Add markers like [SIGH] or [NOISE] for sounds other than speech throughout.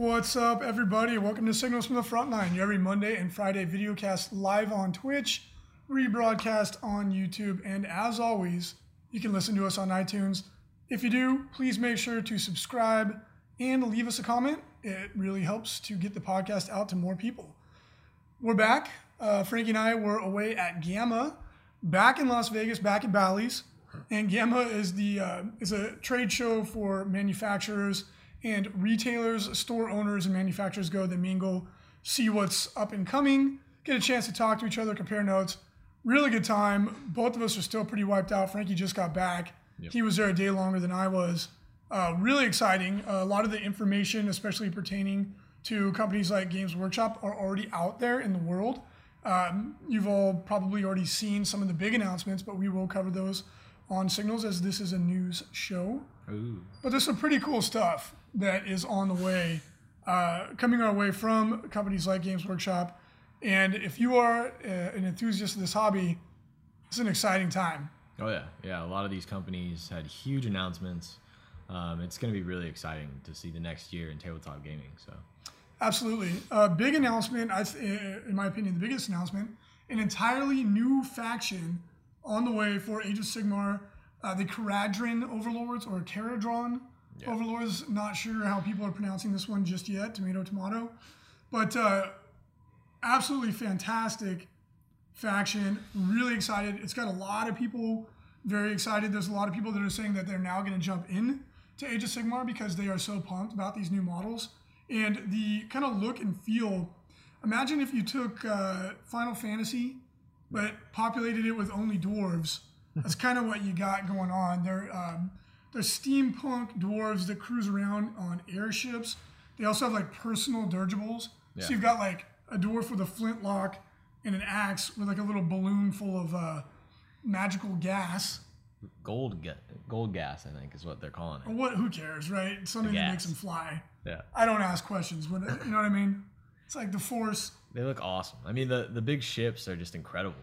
What's up, everybody? Welcome to Signals from the Frontline, your every Monday and Friday videocast live on Twitch, rebroadcast on YouTube, and as always, you can listen to us on iTunes. If you do, please make sure to subscribe and leave us a comment. It really helps to get the podcast out to more people. We're back. Uh, Frankie and I were away at GAMA, back in Las Vegas, back at Bally's, and GAMA is the uh, is a trade show for manufacturers and retailers, store owners, and manufacturers go. They mingle, see what's up and coming, get a chance to talk to each other, compare notes. Really good time. Both of us are still pretty wiped out. Frankie just got back. He was there a day longer than I was. Uh, really exciting. Uh, a lot of the information, especially pertaining to companies like Games Workshop, are already out there in the world. Um, you've all probably already seen some of the big announcements, but we will cover those on Signals as this is a news show. Ooh. But there's some pretty cool stuff that is on the way, uh, coming our way from companies like Games Workshop. And if you are uh, an enthusiast of this hobby, it's an exciting time. Oh yeah, yeah. A lot of these companies had huge announcements. Um, it's going to be really exciting to see the next year in tabletop gaming. So Absolutely. Uh, big announcement, I th- in my opinion, the biggest announcement an entirely new faction on the way for Age of Sigmar, uh, the Kharadron Overlords or Kharadron Overlords. Not sure how people are pronouncing this one just yet, tomato, tomato. But uh, absolutely fantastic faction. Really excited. It's got a lot of people very excited. There's a lot of people that are saying that they're now going to jump in to Age of Sigmar because they are so pumped about these new models and the kind of look and feel. Imagine if you took uh, Final Fantasy, but populated it with only dwarves. [LAUGHS] That's kind of what you got going on. They're um, they're steampunk dwarves that cruise around on airships. They also have like personal dirigibles. Yeah. So you've got like a dwarf with a flintlock and an axe with like a little balloon full of uh, magical gas. gold, ga- gold gas, I think, is what they're calling it. What? Who cares, right? Something that makes them fly. Yeah, I don't ask questions. When you know what I mean? It's like the force. they look awesome. I mean, the the big ships are just incredible.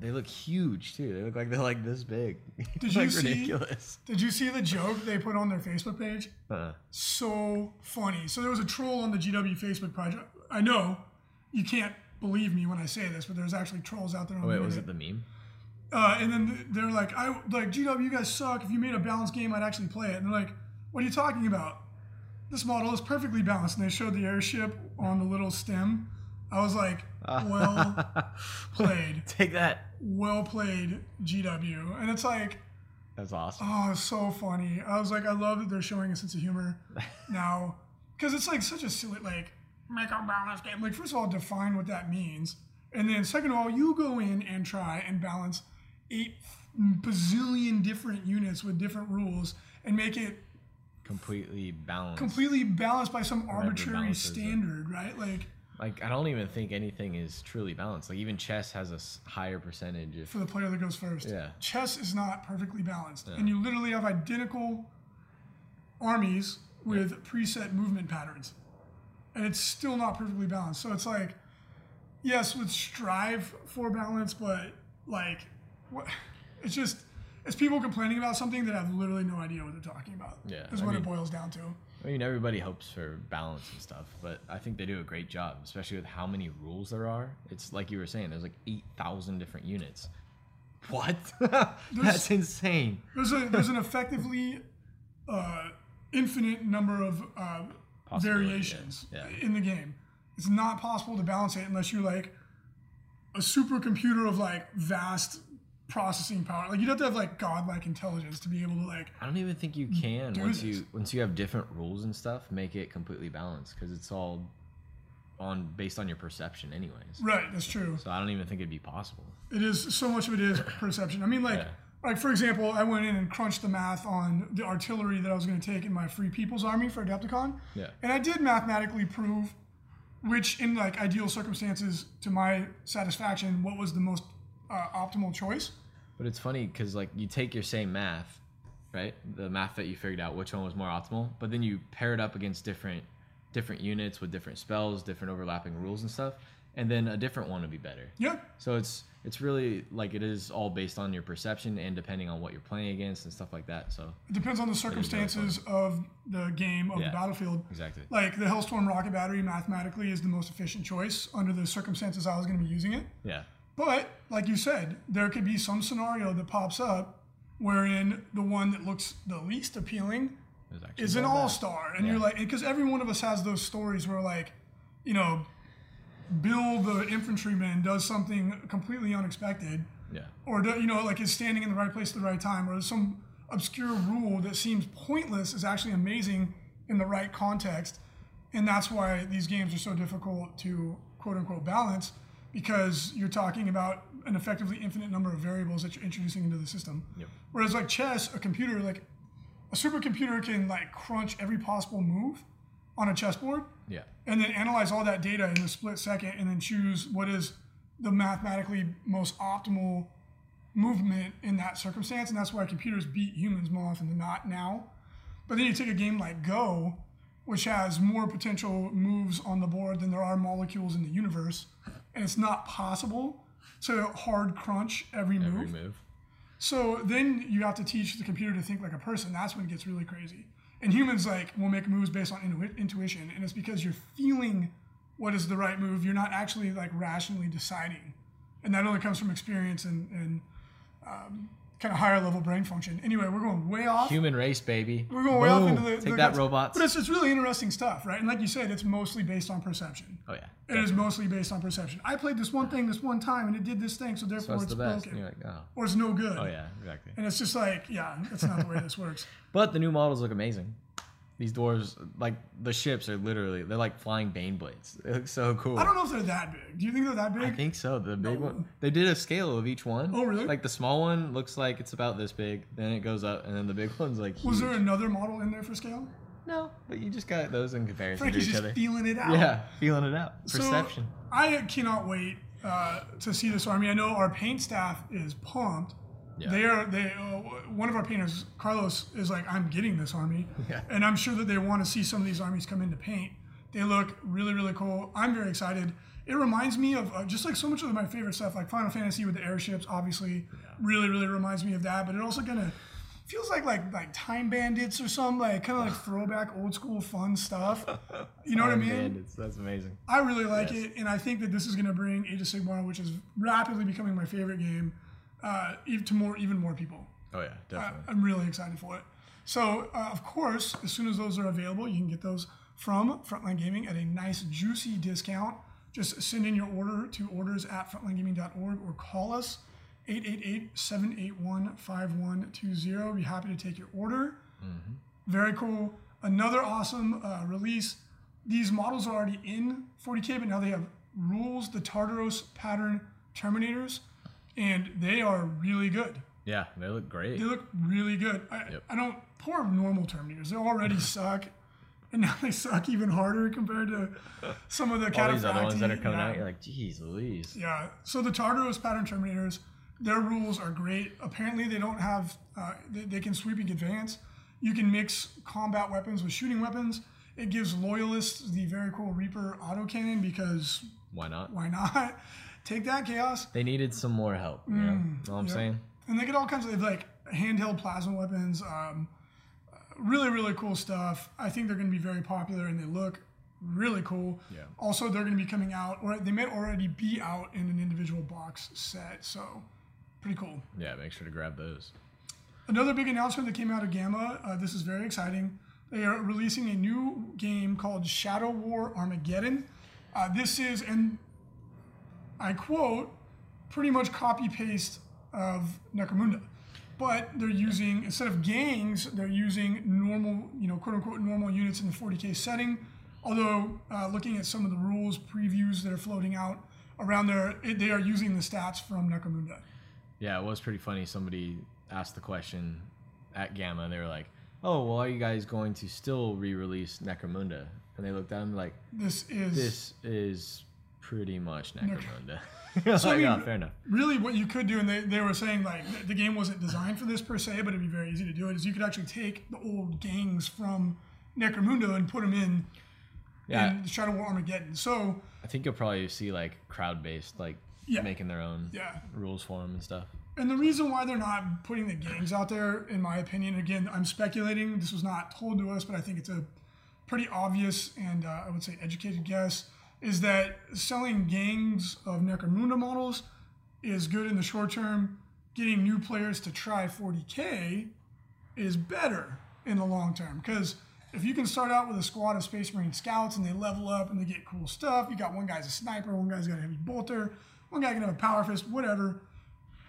They look huge too. They look like they're like this big. [LAUGHS] Did like you see- ridiculous. Did you see the joke they put on their Facebook page? Uh, So funny. So there was a troll on the GW Facebook project. I know you can't believe me when I say this, but there's actually trolls out there. On oh, wait, the was it the meme? Uh, and then they're like, I like GW, you guys suck. If you made a balanced game, I'd actually play it. And they're like, What are you talking about? This model is perfectly balanced. And they showed the airship on the little stem. I was like, uh, Well [LAUGHS] played, Take that. well played, GW. And it's like, That's awesome. oh, it's so funny. I was like, I love that they're showing a sense of humor [LAUGHS] now, because it's like such a silly like make a balanced game. Like, first of all, define what that means, and then second of all, you go in and try and balance eight bazillion different units with different rules and make it Completely balanced. completely balanced by some arbitrary balances it. standard, right? Like like I don't even think anything is truly balanced. Like even chess has a higher percentage. If for the player that goes first. Yeah. Chess is not perfectly balanced, and you literally have identical armies with preset movement patterns, and it's still not perfectly balanced. So it's like, yes, let's strive for balance, but like, what? [LAUGHS] It's just it's people complaining about something that have literally no idea what they're talking about. Yeah, is I what it boils down to. I mean, everybody hopes for balance and stuff, but I think they do a great job, especially with how many rules there are. It's like you were saying, there's like 8,000 different units. What? [LAUGHS] That's insane. There's a there's an effectively uh, infinite number of uh, variations yeah, yeah. in the game. It's not possible to balance it unless you're like a supercomputer of like vast processing power. Like you'd have to have like godlike intelligence to be able to like. I don't even think you can once this. you once you have different rules and stuff, make it completely balanced because it's all on based on your perception, anyways. Right, that's true. So I don't even think it'd be possible. It is so much of it is [LAUGHS] perception. I mean, like, Yeah. like for example, I went in and crunched the math on the artillery that I was going to take in my Free People's Army for Adepticon, Yeah. and I did mathematically prove which in like ideal circumstances, to my satisfaction, what was the most uh, optimal choice. But it's funny because like you take your same math, right? The math that you figured out which one was more optimal, but then you pair it up against different different units with different spells, different overlapping rules and stuff, and then a different one would be better. Yeah. So it's it's really like it is all based on your perception and depending on what you're playing against and stuff like that. So It depends on the circumstances of the game of Yeah. the battlefield. exactly. Like the Helstorm rocket battery mathematically is the most efficient choice under the circumstances I was going to be using it. Yeah. But like you said, there could be some scenario that pops up wherein the one that looks the least appealing is an all star, and you're like, because every one of us has those stories where like, you know, Bill the infantryman does something completely unexpected, Yeah. or do, you know, like is standing in the right place at the right time, or some obscure rule that seems pointless is actually amazing in the right context, and that's why these games are so difficult to quote unquote balance because you're talking about an effectively infinite number of variables that you're introducing into the system. Yep. Whereas like chess, a computer like a supercomputer can like crunch every possible move on a chessboard Yeah. and then analyze all that data in a split second and then choose what is the mathematically most optimal movement in that circumstance and that's why computers beat humans more often than not now but then you take a game like go which has more potential moves on the board than there are molecules in the universe and it's not possible to hard crunch every move Every move. so then you have to teach the computer to think like a person. That's when it gets really crazy. And humans like will make moves based on intu- intuition, and it's because you're feeling what is the right move. You're not actually like rationally deciding, and that only comes from experience and and um, kind of higher level brain function. Anyway, we're going way off. Human race, baby. We're going way off into the Take the that, robots. But it's it's really interesting stuff, right? And like you said, it's mostly based on perception. oh yeah. It is mostly based on perception. I played this one thing this one time, and it did this thing, so So therefore it's it's the best. broken, And you're like, oh. or it's no good. Oh yeah, exactly. And it's just like, yeah, that's not the way this works. [LAUGHS] But the new models look amazing. These doors, like the ships, are literally they're like flying Baneblades. They look so cool. I don't know if they're that big. Do you think they're that big? I think so. The big one, they did a scale of each one. Oh, really? Like the small one looks like it's about this big, then it goes up, and then the big one's like. Was there another model in there for scale? No, but you just got those in comparison Frankie's to each just other. feeling it out. Yeah, feeling it out. So, Perception. I cannot wait uh, to see this army. I know our paint staff is pumped. Yeah. They are. They uh, one of our painters, Carlos, is like, I'm getting this army, Yeah. and I'm sure that they want to see some of these armies come into paint. They look really, really cool. I'm very excited. It reminds me of uh, just like so much of my favorite stuff, like Final Fantasy with the airships. Obviously, really, really reminds me of that. But it also kind of feels like like like Time Bandits or some like kind of like [LAUGHS] throwback old school fun stuff. You know what I mean? Bandits, that's amazing. I really like Yes. it, and I think that this is going to bring Age of Sigmar, which is rapidly becoming my favorite game, uh, to more even more people. Oh yeah, I, definitely. I'm really excited for it. So, uh, of course, as soon as those are available, you can get those from Frontline Gaming at a nice, juicy discount. Just send in your order to orders at frontlinegaming.org or call us 888-781-5120. Be happy to take your order. Very cool. Another awesome uh, release. These models are already in 40k, but now they have rules, the Tartaros pattern Terminators, and they are really good. yeah, they look great. They look really good. I, Yep. I don't poor normal Terminators. They already [LAUGHS] suck, and now they suck even harder compared to some of the All these other ones that are coming Yeah. out, you're like, geez, Louise. Yeah. So the Tartaros pattern Terminators, their rules are great. Apparently, they don't have. Uh, they, they can sweeping advance. You can mix combat weapons with shooting weapons. It gives loyalists the very cool Reaper autocannon because Why not? why not? Take that chaos. They needed some more help. You know, Mm, know what I'm saying? and they get all kinds of like handheld plasma weapons. Um, really, really cool stuff. I think they're going to be very popular, and they look really cool. Yeah. Also, they're going to be coming out, or they may already be out in an individual box set. So, pretty cool. Yeah, make sure to grab those. Another big announcement that came out of GAMA. Uh, this is very exciting. They are releasing a new game called Shadow War Armageddon. Uh, this is, and I quote, pretty much copy paste of Necromunda. But they're using, instead of gangs, they're using normal, you know, quote unquote, normal units in the 40k setting. Although, uh, looking at some of the rules previews that are floating out around there, it, they are using the stats from Necromunda. Yeah, it was pretty funny. Somebody asked the question at GAMA, and they were like, "Oh, well, are you guys going to still re-release Necromunda?" and they looked at him like, This is "This is pretty much Necromunda." [LAUGHS] So, like, I mean, "Oh, fair enough. really what you could do, and they, they were saying like the- the game wasn't designed for this per se, but it'd be very easy to do it. Is you could actually take the old gangs from Necromunda and put them in Yeah, in Shadow War Armageddon. So I think you'll probably see like crowd-based, like Yeah. making their own yeah, rules for them and stuff. And the reason why they're not putting the gangs out there, in my opinion, again, I'm speculating. This was not told to us, but I think it's a pretty obvious and uh, I would say educated guess, is that selling gangs of Necromunda models is good in the short term. Getting new players to try 40k is better in the long term because if you can start out with a squad of Space Marine scouts and they level up and they get cool stuff, you got one guy's a sniper, one guy's got a heavy bolter, one guy can have a power fist, whatever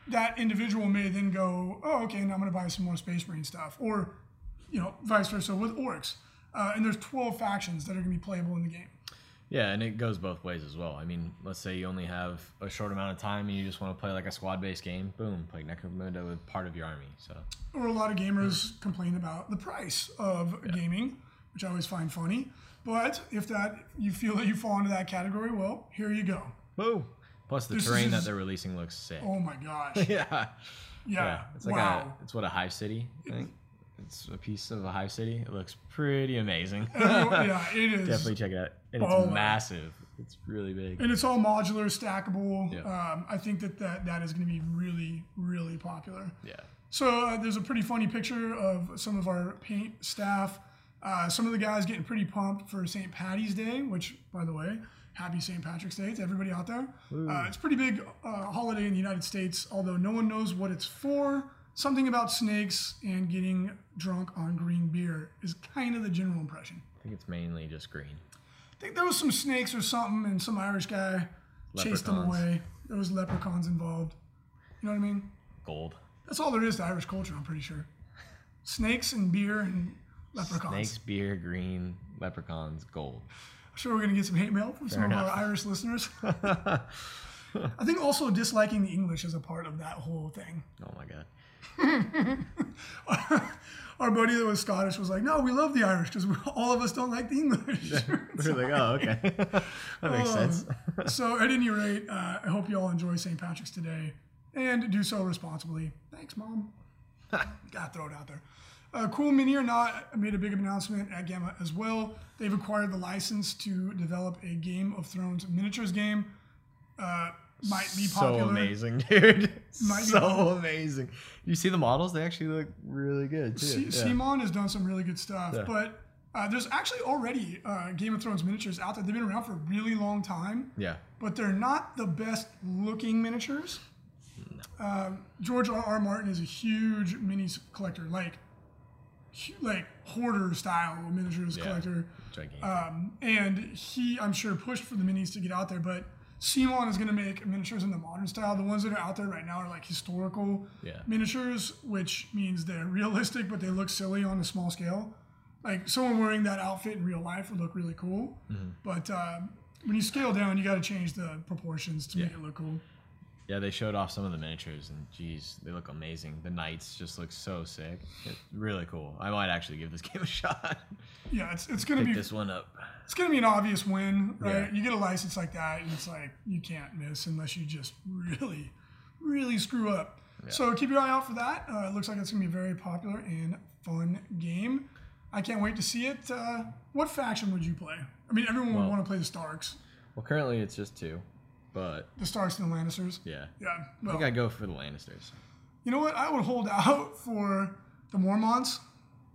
that individual may then go, oh, okay, now I'm going to buy some more Space Marine stuff, or you know, vice versa with orcs. Uh, and there's 12 factions that are going to be playable in the game. Yeah, and it goes both ways as well. I mean, let's say you only have a short amount of time and you just want to play like a squad-based game. Boom, play Necromunda with part of your army. So Or a lot of gamers complain about the price of gaming, which I always find funny. But if that you feel that you fall into that category, well, here you go. boom. Plus the This terrain is- that they're releasing looks sick. Oh my gosh! [LAUGHS] yeah. Yeah, Yeah, it's like wow. a it's what a hive city. I think it's a piece of a hive city. It looks pretty amazing. [LAUGHS] Yeah, it [LAUGHS] is. Definitely check it out. And it's massive. It's really big. and it's all modular, stackable. Yeah. Um, I think that, that that is going to be really, really popular. Yeah. So uh, there's a pretty funny picture of some of our paint staff. Uh, some of the guys getting pretty pumped for St. Patty's Day, which, by the way, happy St. Patrick's Day to everybody out there. Uh, it's a pretty big uh, holiday in the United States, although no one knows what it's for. Something about snakes and getting drunk on green beer is kind of the general impression. I think it's mainly just green. I think there was some snakes or something, and some Irish guy chased them away. There was leprechauns involved. You know what I mean? Gold. That's all there is to Irish culture, I'm pretty sure. Snakes and beer and leprechauns. Snakes, beer, green, leprechauns, gold. I'm sure we're going to get some hate mail from some of our Irish listeners. [LAUGHS] I think also disliking the English is a part of that whole thing. Oh my god. [LAUGHS] Our buddy that was Scottish was like, no, we love the Irish because all of us don't like the English. [LAUGHS] We're like, oh, okay. [LAUGHS] that makes Oh. sense. so, at any rate, uh, I hope you all enjoy St. Patrick's today and do so responsibly. Thanks, Mom. Gotta throw it out there. Uh, cool Mini or Not made a big announcement at GAMA as well. They've acquired the license to develop a Game of Thrones miniatures game. Uh, might be so amazing, [LAUGHS] dude. Might so popular. amazing. You see the models? They actually look really good too. C- yeah. CMON has done some really good stuff, Yeah. but uh, there's actually already uh, Game of Thrones miniatures out there. They've been around for a really long time. yeah. but they're not the best looking miniatures. Um, George R. R. Martin is a huge minis collector, like like hoarder style miniatures Yeah. collector. Gigantic. Um, and he, I'm sure, pushed for the minis to get out there. But CMON is going to make miniatures in the modern style. The ones that are out there right now are like historical Yeah. miniatures, which means they're realistic, but they look silly on a small scale. Like someone wearing that outfit in real life would look really cool. Mm-hmm. But um, when you scale down, you got to change the proportions to make it look cool. Yeah, they showed off some of the miniatures, and geez, they look amazing. The knights just look so sick. It's really cool. I might actually give this [LAUGHS] game a shot. Yeah, it's it's gonna Pick be this one up. it's gonna be an obvious win, right? Yeah. You get a license like that, and it's like you can't miss unless you just really, really screw up. So keep your eye out for that. Uh, it looks like it's gonna be a very popular and fun game. I can't wait to see it. Uh, what faction would you play? I mean, everyone would want to play the Starks, Well, currently it's just two, but the Starks and the Lannisters. yeah, Yeah. I think I'd go for the Lannisters. you know what? I would hold out for the Mormonts.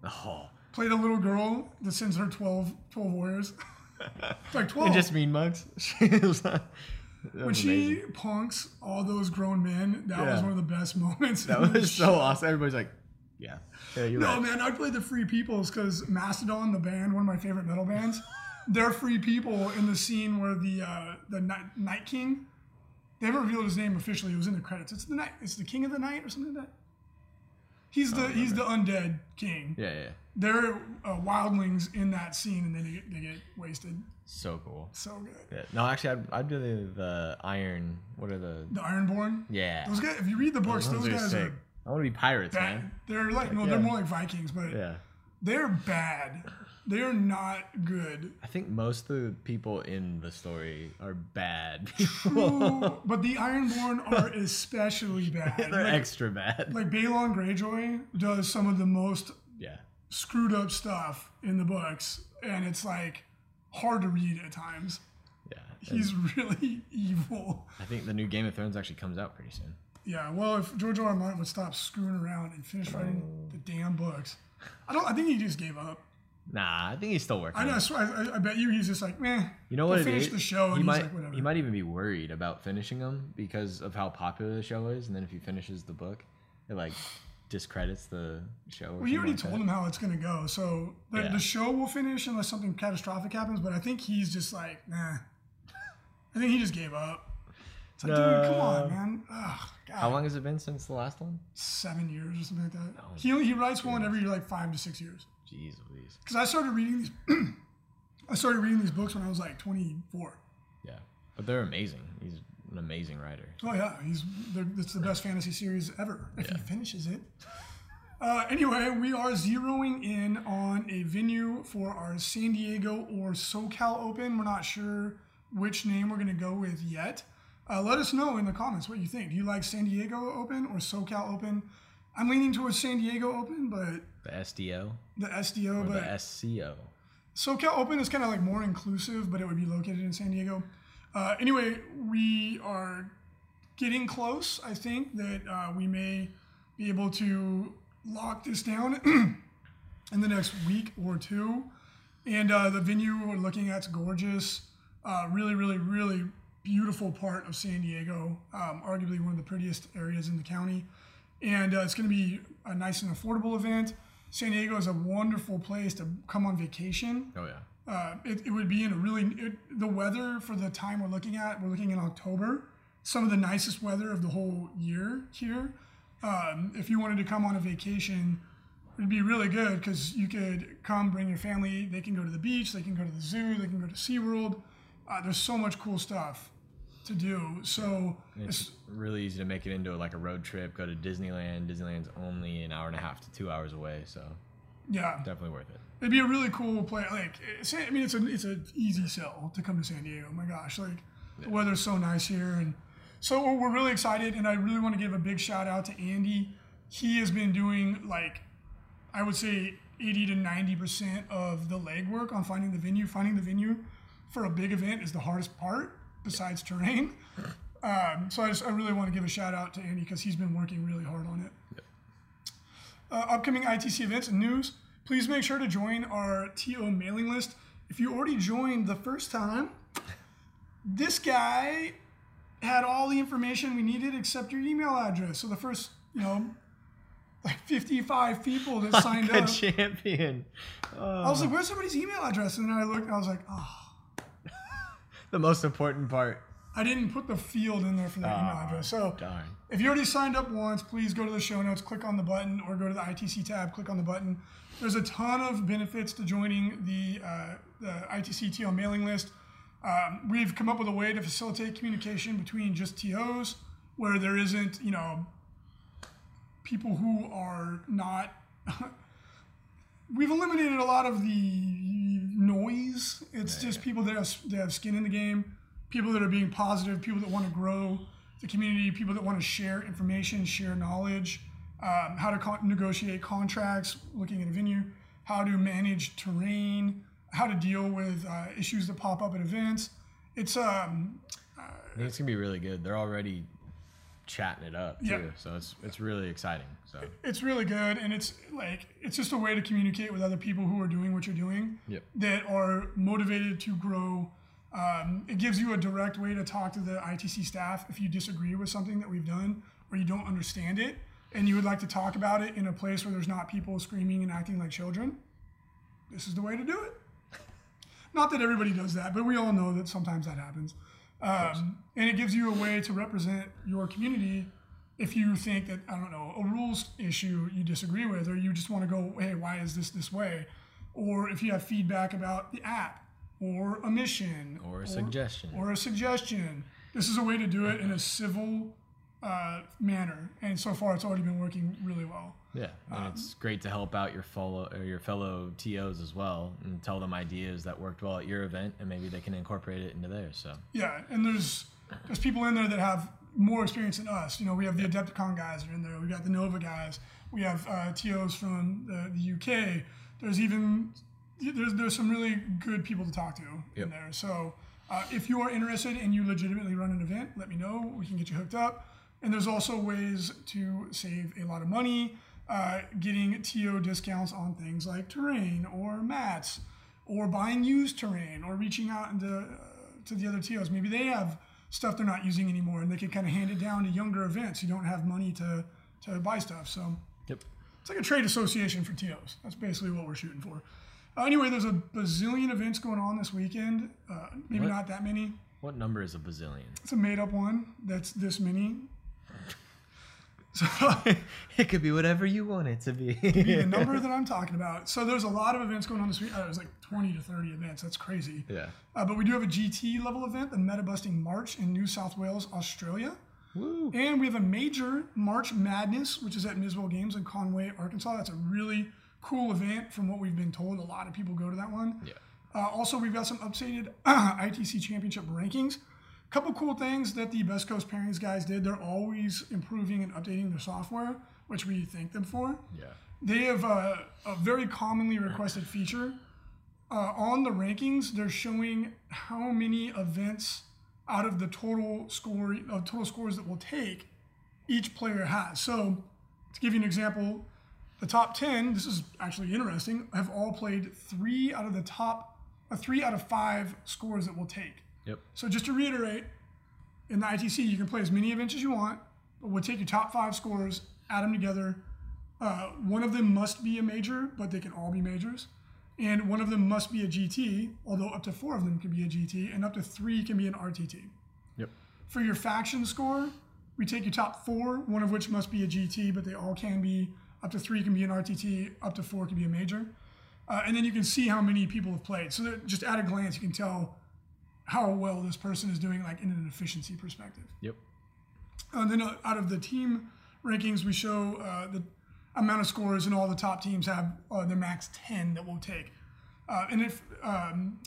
Oh, played a little girl that sends her 12, 12 warriors. It's [LAUGHS] like 12. and just mean mugs. [LAUGHS] That when she amazing. punks all those grown men, that was one of the best moments. That was so show. awesome. Everybody's like, yeah, yeah, No, right. man, I'd play the Free Peoples because Mastodon, the band, one of my favorite metal bands, [LAUGHS] they're Free People in the scene where the uh, the Night, Night King, they haven't revealed his name officially. It was in the credits. It's the night. It's the King of the Night or something like that. He's the he's the undead king. Yeah, yeah, They're uh, wildlings in that scene, and then they get, they get wasted. so cool. So good. Yeah. No, actually, I'd, I'd do the, the iron. What are the? The Ironborn. Yeah, Those guys, if you read the books, those, are guys sick. are I want to be pirates, bad. man. They're like, no, yeah. they're more like Vikings, but Yeah, they're bad. They are not good. I think most of the people in the story are bad [LAUGHS] True, but the Ironborn are [LAUGHS] especially bad. They're like, extra bad. like Balon Greyjoy does some of the most yeah. screwed up stuff in the books, and it's like hard to read at times. Yeah. He's really [LAUGHS] evil. I think the new Game of Thrones actually comes out pretty soon. Yeah, well, if George R. R. Martin would stop screwing around and finish writing oh. the damn books, I don't. I think he just gave up. Nah, I think he's still working. I know. I, swear, I, I bet you he's just like, man. You know what? Finish the show, and he he's might, like, whatever. He might even be worried about finishing them because of how popular the show is, and then if he finishes the book, it like discredits the show. Well, you already something told like him how it's gonna go, so the, Yeah. the show will finish unless something catastrophic happens. But I think he's just like, nah. I think he just gave up. It's like, dude, come on, man. Ugh, God. How long has it been since the last one? Seven years or something like that. Oh, he only, he writes one every like five to six years. Jeez Louise. Because I started reading these, [CLEARS THROAT] I started reading these books when I was like 24. Yeah, but they're amazing. He's an amazing writer. Oh yeah, he's it's the best fantasy series ever if he finishes it. Uh, anyway, we are zeroing in on a venue for our San Diego or SoCal Open. We're not sure which name we're going to go with yet. Uh, let us know in the comments what you think. Do you like San Diego Open or SoCal Open? I'm leaning towards San Diego Open, but The SDO the SDO, or but the SCO. SoCal Open is kind of like more inclusive, but it would be located in San Diego. Uh, anyway, we are getting close. I think that uh, we may be able to lock this down [CLEARS THROAT] in the next week or two. And uh, the venue we're looking at is gorgeous. Uh, really, really, really beautiful part of San Diego. Um, arguably one of the prettiest areas in the county. And uh, it's going to be a nice and affordable event. San Diego is a wonderful place to come on vacation. Oh yeah. Uh, it, it would be in a really it, the weather for the time we're looking at. We're looking in October. Some of the nicest weather of the whole year here. Um, if you wanted to come on a vacation, it'd be really good because you could come, bring your family. They can go to the beach. They can go to the zoo. They can go to SeaWorld. Uh, there's so much cool stuff to do. So It's really easy to make it into like a road trip. Go to Disneyland. Disneyland's only an hour and a half to two hours away, so yeah, definitely worth it. It'd be a really cool place. Like, it's, I mean, it's a it's an easy sell to come to San Diego. Oh my gosh, like the weather's so nice here, and so we're- we're really excited. And I really want to give a big shout out to Andy. He has been doing like, I would say, eighty to ninety percent of the legwork on finding the venue. Finding the venue for a big event is the hardest part, besides terrain. Um, so I just I really want to give a shout out to Andy because he's been working really hard on it uh, upcoming ITC events and news, please make sure to join our TO mailing list. If you already joined the first time, this guy had all the information we needed except your email address. So the first, you know, like 55 people that [LAUGHS] signed Good up. champion. I was like, where's somebody's email address? And then I looked and I was like, oh, The most important part. I didn't put the field in there for that email address. So Darn. If you already signed up once, please go to the show notes, click on the button, or go to the ITC tab, click on the button. There's a ton of benefits to joining the, uh, the ITC TO mailing list. Um, we've come up with a way to facilitate communication between just TOs where there isn't, you know, people who are not. [LAUGHS] we've eliminated a lot of the noise. It's just people that have, that have skin in the game, people that are being positive, people that want to grow the community, people that want to share information, share knowledge, um, how to con- negotiate contracts, looking at a venue, how to manage terrain, how to deal with uh, issues that pop up at events. It's um, think it's gonna be really good. They're already chatting it up too, Yeah. so it's it's really exciting. So it's really good and it's like it's just a way to communicate with other people who are doing what you're doing Yep. that are motivated to grow um, it gives you a direct way to talk to the itc staff if you disagree with something that we've done or you don't understand it and you would like to talk about it in a place where there's not people screaming and acting like children this is the way to do it not that everybody does that but we all know that sometimes that happens um, and it gives you a way to represent your community if you think that I don't know a rules issue you disagree with, or you just want to go, hey, why is this this way? Or if you have feedback about the app, or a mission, or a suggestion. or a suggestion, this is a way to do it in a civil uh, manner, and so far it's already been working really well. Yeah, and Um, it's great to help out your fellow or your fellow TOs as well, and tell them ideas that worked well at your event, and maybe they can incorporate it into theirs. So Yeah, and there's there's people in there that have more experience than us. You know, we have the Adepticon guys are in there. We got the Nova guys. We have uh, TOs from the, the UK. There's even there's there's some really good people to talk to in there. So uh, if you are interested and you legitimately run an event, let me know. We can get you hooked up. And there's also ways to save a lot of money, uh, getting TO discounts on things like terrain or mats, or buying used terrain, or reaching out into uh, to the other TOs. Maybe they have stuff they're not using anymore, and they can kind of hand it down to younger events who don't have money to to buy stuff. So yep, it's like a trade association for TOs. That's basically what we're shooting for. Uh, anyway, there's a bazillion events going on this weekend. Uh, maybe What? not that many. what number is a bazillion? It's a made up one that's this many. So [LAUGHS] it could be whatever you want it to be. the number [LAUGHS] that I'm talking about. So there's a lot of events going on this week. Uh, there's like 20 to 30 events. That's crazy. yeah. Uh, but we do have a GT level event, the Meta Busting March in New South Wales, Australia. Woo. And we have a major March Madness, which is at Miswell Games in Conway, Arkansas. That's a really cool event from what we've been told. A lot of people go to that one. Yeah. Uh, also, we've got some updated [CLEARS THROAT] ITC Championship rankings. Couple cool things that the Best Coast Pairings guys did. They're always improving and updating their software, which we thank them for. Yeah. They have a, a very commonly requested feature. Uh, on the rankings, they're showing how many events out of the total score, uh, total scores that we'll take, each player has. So, to give you an example, the top 10, this is actually interesting, have all played three out of the top, uh, three out of five scores that we'll take. Yep. So just to reiterate, in the ITC, you can play as many events as you want, but we'll take your top five scores, add them together. Uh, one of them must be a major, but they can all be majors. And one of them must be a GT, although up to four of them can be a GT, and up to three can be an RTT. Yep. For your faction score, we take your top four, one of which must be a GT, but they all can be. Up to three can be an RTT, up to four can be a major. Uh, and then you can see how many people have played. So that just at a glance, you can tell how well this person is doing, like in an efficiency perspective. Yep. And then uh, out of the team rankings, we show uh, the amount of scores, and all the top teams have uh, the max 10 that we'll take. Uh, and if um,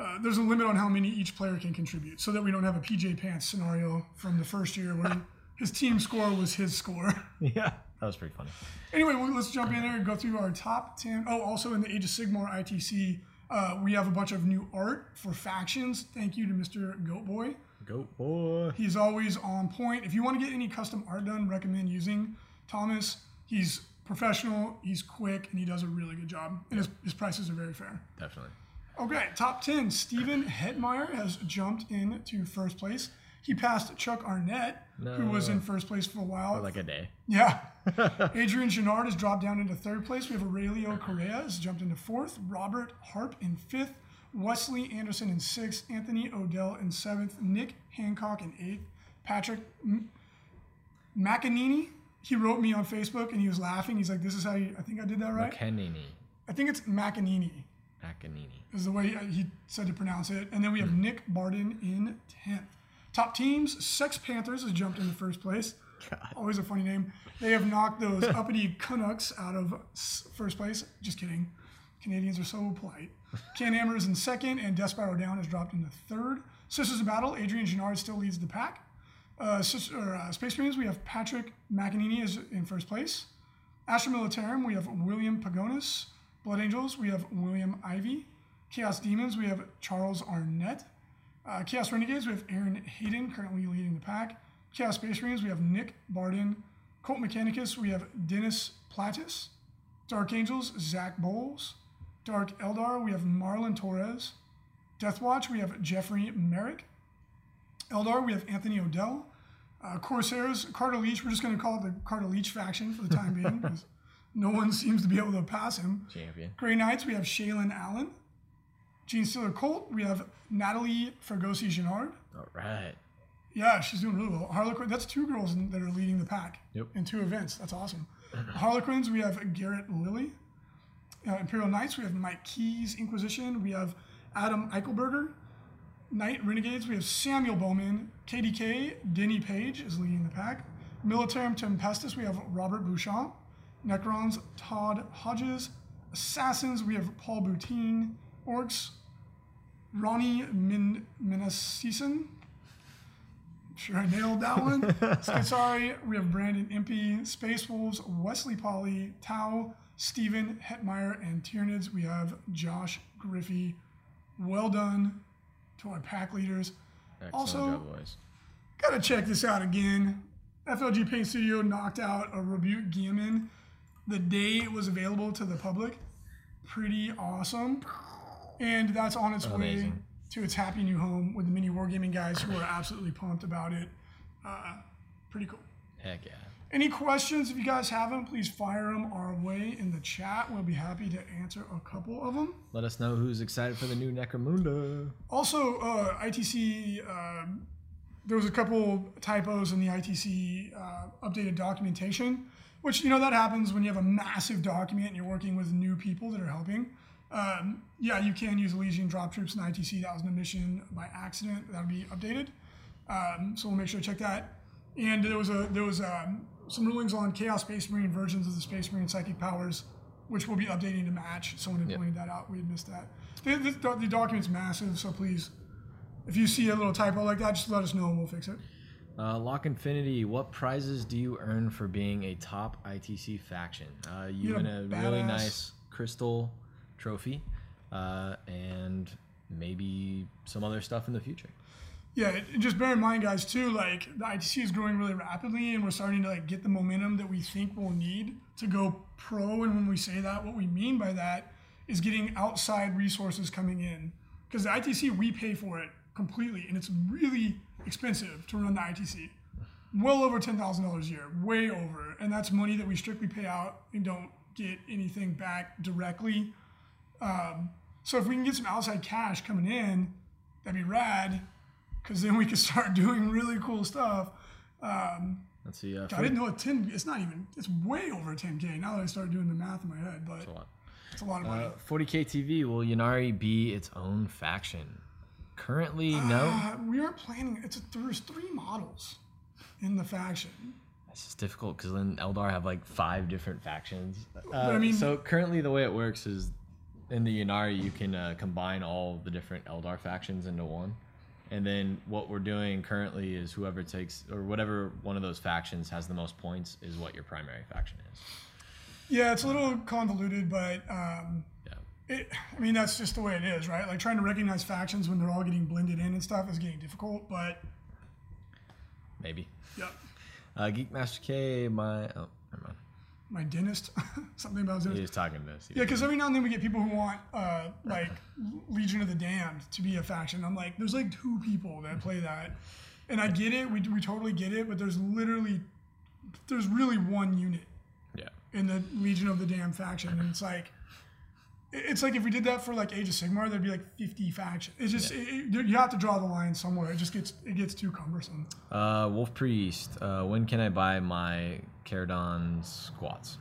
uh, there's a limit on how many each player can contribute, so that we don't have a PJ Pants scenario from the first year where [LAUGHS] his team score was his score. [LAUGHS] Yeah. That was pretty funny. Anyway, well, let's jump in there and go through our top 10. Oh, also in the Age of Sigmar ITC, uh, we have a bunch of new art for factions. Thank you to Mr. Goat Boy. Goat boy. He's always on point. If you want to get any custom art done, recommend using Thomas. He's professional, he's quick, and he does a really good job. And his, his prices are very fair. Definitely. Okay, top 10. Stephen Hetmeyer has jumped into first place. He passed Chuck Arnett, who was in first place for a while. For like a day. Yeah. [LAUGHS] Adrian Gennard has dropped down into third place. We have Aurelio Correa has jumped into fourth. Robert Harp in fifth. Wesley Anderson in sixth. Anthony Odell in seventh. Nick Hancock in eighth. Patrick M- McAnini. He wrote me on Facebook and he was laughing. He's like, "This is how you, I think I did that right." McKenney. I think it's McAnini Macanini. is the way uh, he said to pronounce it. And then we have hmm. Nick Barden in 10th. Top teams, Sex Panthers has jumped into first place. Always a funny name. They have knocked those [LAUGHS] uppity Canucks out of first place. Just kidding. Canadians are so polite. Can Hammer is in second, and Death Spiral Down has dropped into third. Sisters of Battle, Adrian Gennard still leads the pack. Uh, Sis- or, uh, Space Marines, we have Patrick McAnini is in first place. Astra Militarum, we have William Pagonis. Blood Angels, we have William Ivy. Chaos Daemons, we have Charles Arnett. Uh, Chaos Renegades, we have Aaron Hayden currently leading the pack. Chaos Space Marines, we have Nick Barden. Cult Mechanicus, we have Dennis Platis. Dark Angels, Zach Bowles. Dark Eldar, we have Marlon Torres. Deathwatch, we have Jeffrey Merrick. Eldar, we have Anthony Odell. Uh, Corsairs, Carter Leach, we're just going to call it the Carter Leach faction for the time being [LAUGHS] because no one seems to be able to pass him. Champion. Grey Knights, we have Shaylin Allen. Genestealer Cult, we have Natalie Fergosi Gennard. All right. Yeah, she's doing really well. Harlequin, that's two girls that are leading the pack Yep. in two events. That's awesome. Harlequins, we have Garrett Lilly. Uh, Imperial Knights, we have Mike Keys, Inquisition. We have Adam Eichelberger. Knight Renegades, we have Samuel Bowman. KDK, Denny Page is leading the pack. Militarum Tempestus, we have Robert Bouchon. Necrons, Todd Hodges. Assassins, we have Paul Boutine. Orks, Ronnie Min- Minasison. Sure, I nailed that one. [LAUGHS] Skitarii, we have Brandon Impey. Space Wolves, Wesley Polly. Tau, Stephen Hetmeyer, and Tyranids. we have Josh Griffey. Well done to our pack leaders. Excellent Also- job, boys. Gotta check this out again. FLG Paint Studio knocked out a Roboute Guilliman the day it was available to the public. Pretty awesome. And that's on its way to its happy new home with the mini wargaming guys who are absolutely pumped about it. Uh, pretty cool. Heck yeah. Any questions? If you guys have them, please fire them our way in the chat. We'll be happy to answer a couple of them. Let us know who's excited for the new Necromunda. Also, uh, ITC, um there was a couple typos in the ITC uh, updated documentation, which, you know, that happens when you have a massive document and you're working with new people that are helping. Um, yeah, you can use Elysian drop troops in ITC. That was an omission by accident. That'll be updated. Um, so we'll make sure to check that. And there was a there was um, some rulings on Chaos Space Marine versions of the Space Marine psychic powers, which we'll be updating to match. Someone had Yep. pointed that out. We had missed that. The, the, the document's massive, so please, if you see a little typo like that, just let us know and we'll fix it. Uh, Lock Infinity, what prizes do you earn for being a top ITC faction? Uh, you You're win a a really nice crystal trophy, uh, and maybe some other stuff in the future. Yeah, just bear in mind, guys, too. Like the ITC is growing really rapidly, and we're starting to like get the momentum that we think we'll need to go pro. And when we say that, what we mean by that is getting outside resources coming in, because the ITC we pay for it completely, and it's really expensive to run the ITC. Well over ten thousand dollars a year, way over, and that's money that we strictly pay out and don't get anything back directly. Um, so if we can get some outside cash coming in, that'd be rad because then we could [LAUGHS] start doing really cool stuff. Um, Let's see. Uh, I didn't know a 10, it's not even, it's way over 10K now that I started doing the math in my head, but it's a lot. it's a lot of money. Uh, 40k TV, will Ynnari be its own faction? Currently, no. Uh, we are planning, it's a, there's three models in the faction. It's just difficult because then Eldar have like five different factions. Uh, I mean- so currently the way it works is in the Ynnari, you can uh, combine all the different Eldar factions into one, and then what we're doing currently is whoever takes or whatever one of those factions has the most points is what your primary faction is. Yeah, it's a little convoluted, but um, Yeah. it, I mean, that's just the way it is, right? Like trying to recognize factions when they're all getting blended in and stuff is getting difficult, but Maybe. yeah. Uh, Geek Master K, my oh. My dentist, [LAUGHS] something about his He dentist. was talking to us. Yeah, because every now and then we get people who want uh, like [LAUGHS] Legion of the Damned to be a faction. I'm like, there's like two people that play that, and I get it. We we totally get it, but there's literally there's really one unit yeah. in the Legion of the Damned faction, and it's like it's like if we did that for like Age of Sigmar, there'd be like 50 factions. It's just it, it- you have to draw the line somewhere. It just gets it gets too cumbersome. Uh, Wolf Priest, uh, when can I buy my Kharadron squats?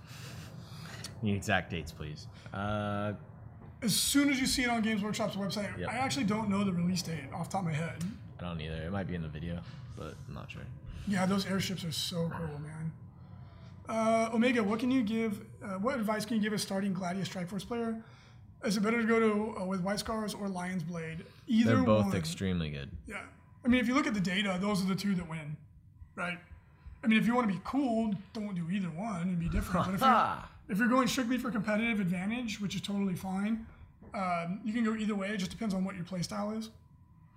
Need exact dates, please. Uh, As soon as you see it on Games Workshop's website, Yep. I actually don't know the release date off the top of my head. I don't either. It might be in the video, but I'm not sure. Yeah, those airships are so cool, man. Uh, Omega, what can you give? Uh, what advice can you give a starting Gladius Strike Force player? Is it better to go to uh, with White Scars or Lion's Blade? Either They're both one. extremely good. Yeah, I mean, if you look at the data, those are the two that win, right? I mean, if you want to be cool, don't do either one and be different. But if you're, [LAUGHS] if you're going strictly for competitive advantage, which is totally fine, um, you can go either way. It just depends on what your playstyle is,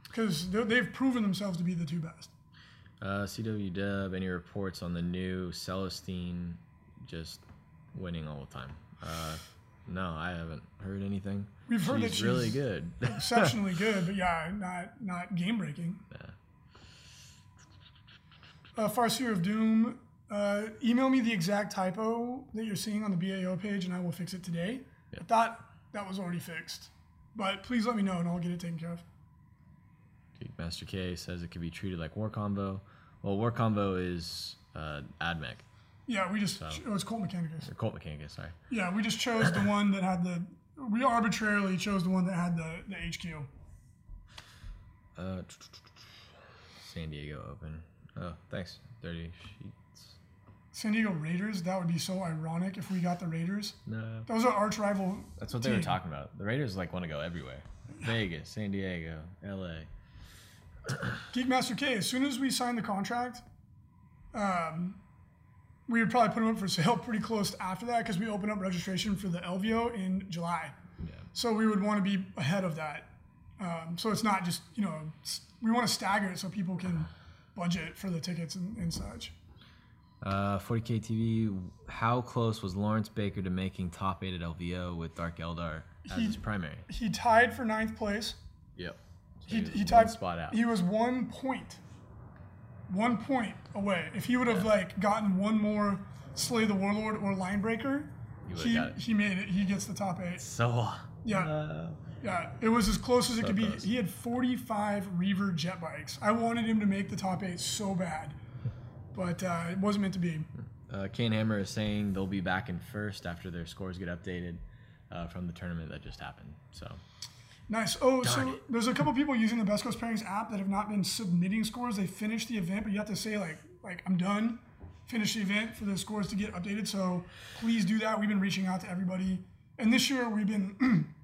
because they've proven themselves to be the two best. Uh, CW Dub, any reports on the new Celestine just winning all the time? Uh, no, I haven't heard anything. We've heard she's that really good. [LAUGHS] exceptionally good, but yeah, not not game breaking. Uh, Farseer of Doom, uh, email me the exact typo that you're seeing on the BAO page, and I will fix it today. I thought that was already fixed, but please let me know, and I'll get it taken care of. Master K says it could be treated like War Combo. Well, War Combo is uh, AdMech, Yeah, we just oh, it's Cult Mechanicus. or Cult Mechanicus, sorry. Yeah, we just chose the one that had the. We arbitrarily chose the one that had the the HQ. Uh, San Diego Open. Oh, thanks. 30 sheets. San Diego Raiders. That would be so ironic if we got the Raiders. No. Those are arch rival. That's what they were talking about. The Raiders like want to go everywhere. Vegas, San Diego, LA. Geekmaster K. As soon as we sign the contract, um, we would probably put them up for sale [LAUGHS] pretty close after that because we open up registration for the LVO in July. Yeah. So we would want to be ahead of that. Um, so it's not just you know we want to stagger it so people can budget for the tickets and, and such. Uh, 40k TV. How close was Lawrence Baker to making top eight at LVO with Dark Eldar as He- his primary? He tied for ninth place. Yep. He, was he tied spot out. He was one point, one point away. If he would have like gotten one more Slay the Warlord or Linebreaker, He he he made it. He gets the top eight. So. Yeah. Uh, Yeah, it was as close as it So could be. He had 45 Reaver jet bikes. I wanted him to make the top eight so bad, [LAUGHS] but uh, it wasn't meant to be. uh, Kane Hammer is saying they'll be back in first after their scores get updated uh, from the tournament that just happened. So. Nice. Oh, Darn so it. there's a couple people using the Best Coast Pairings app that have not been submitting scores. They finished the event, but you have to say like, like I'm done. Finish the event for the scores to get updated. So please do that. We've been reaching out to everybody, and this year we've been [CLEARS THROAT]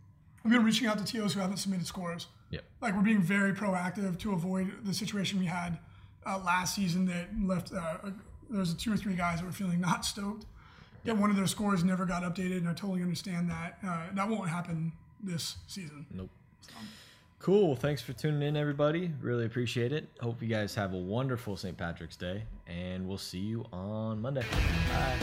we've been reaching out to TOs who haven't submitted scores. Yep. Like we're being very proactive to avoid the situation we had uh, last season that left. Uh, a, there was two or three guys that were feeling [LAUGHS] not stoked that one of their scores never got updated, and I totally understand that. Uh, that won't happen this season. Nope. Cool. Thanks for tuning in, everybody. Really appreciate it. Hope you guys have a wonderful St. Patrick's Day, and we'll see you on Monday. Bye.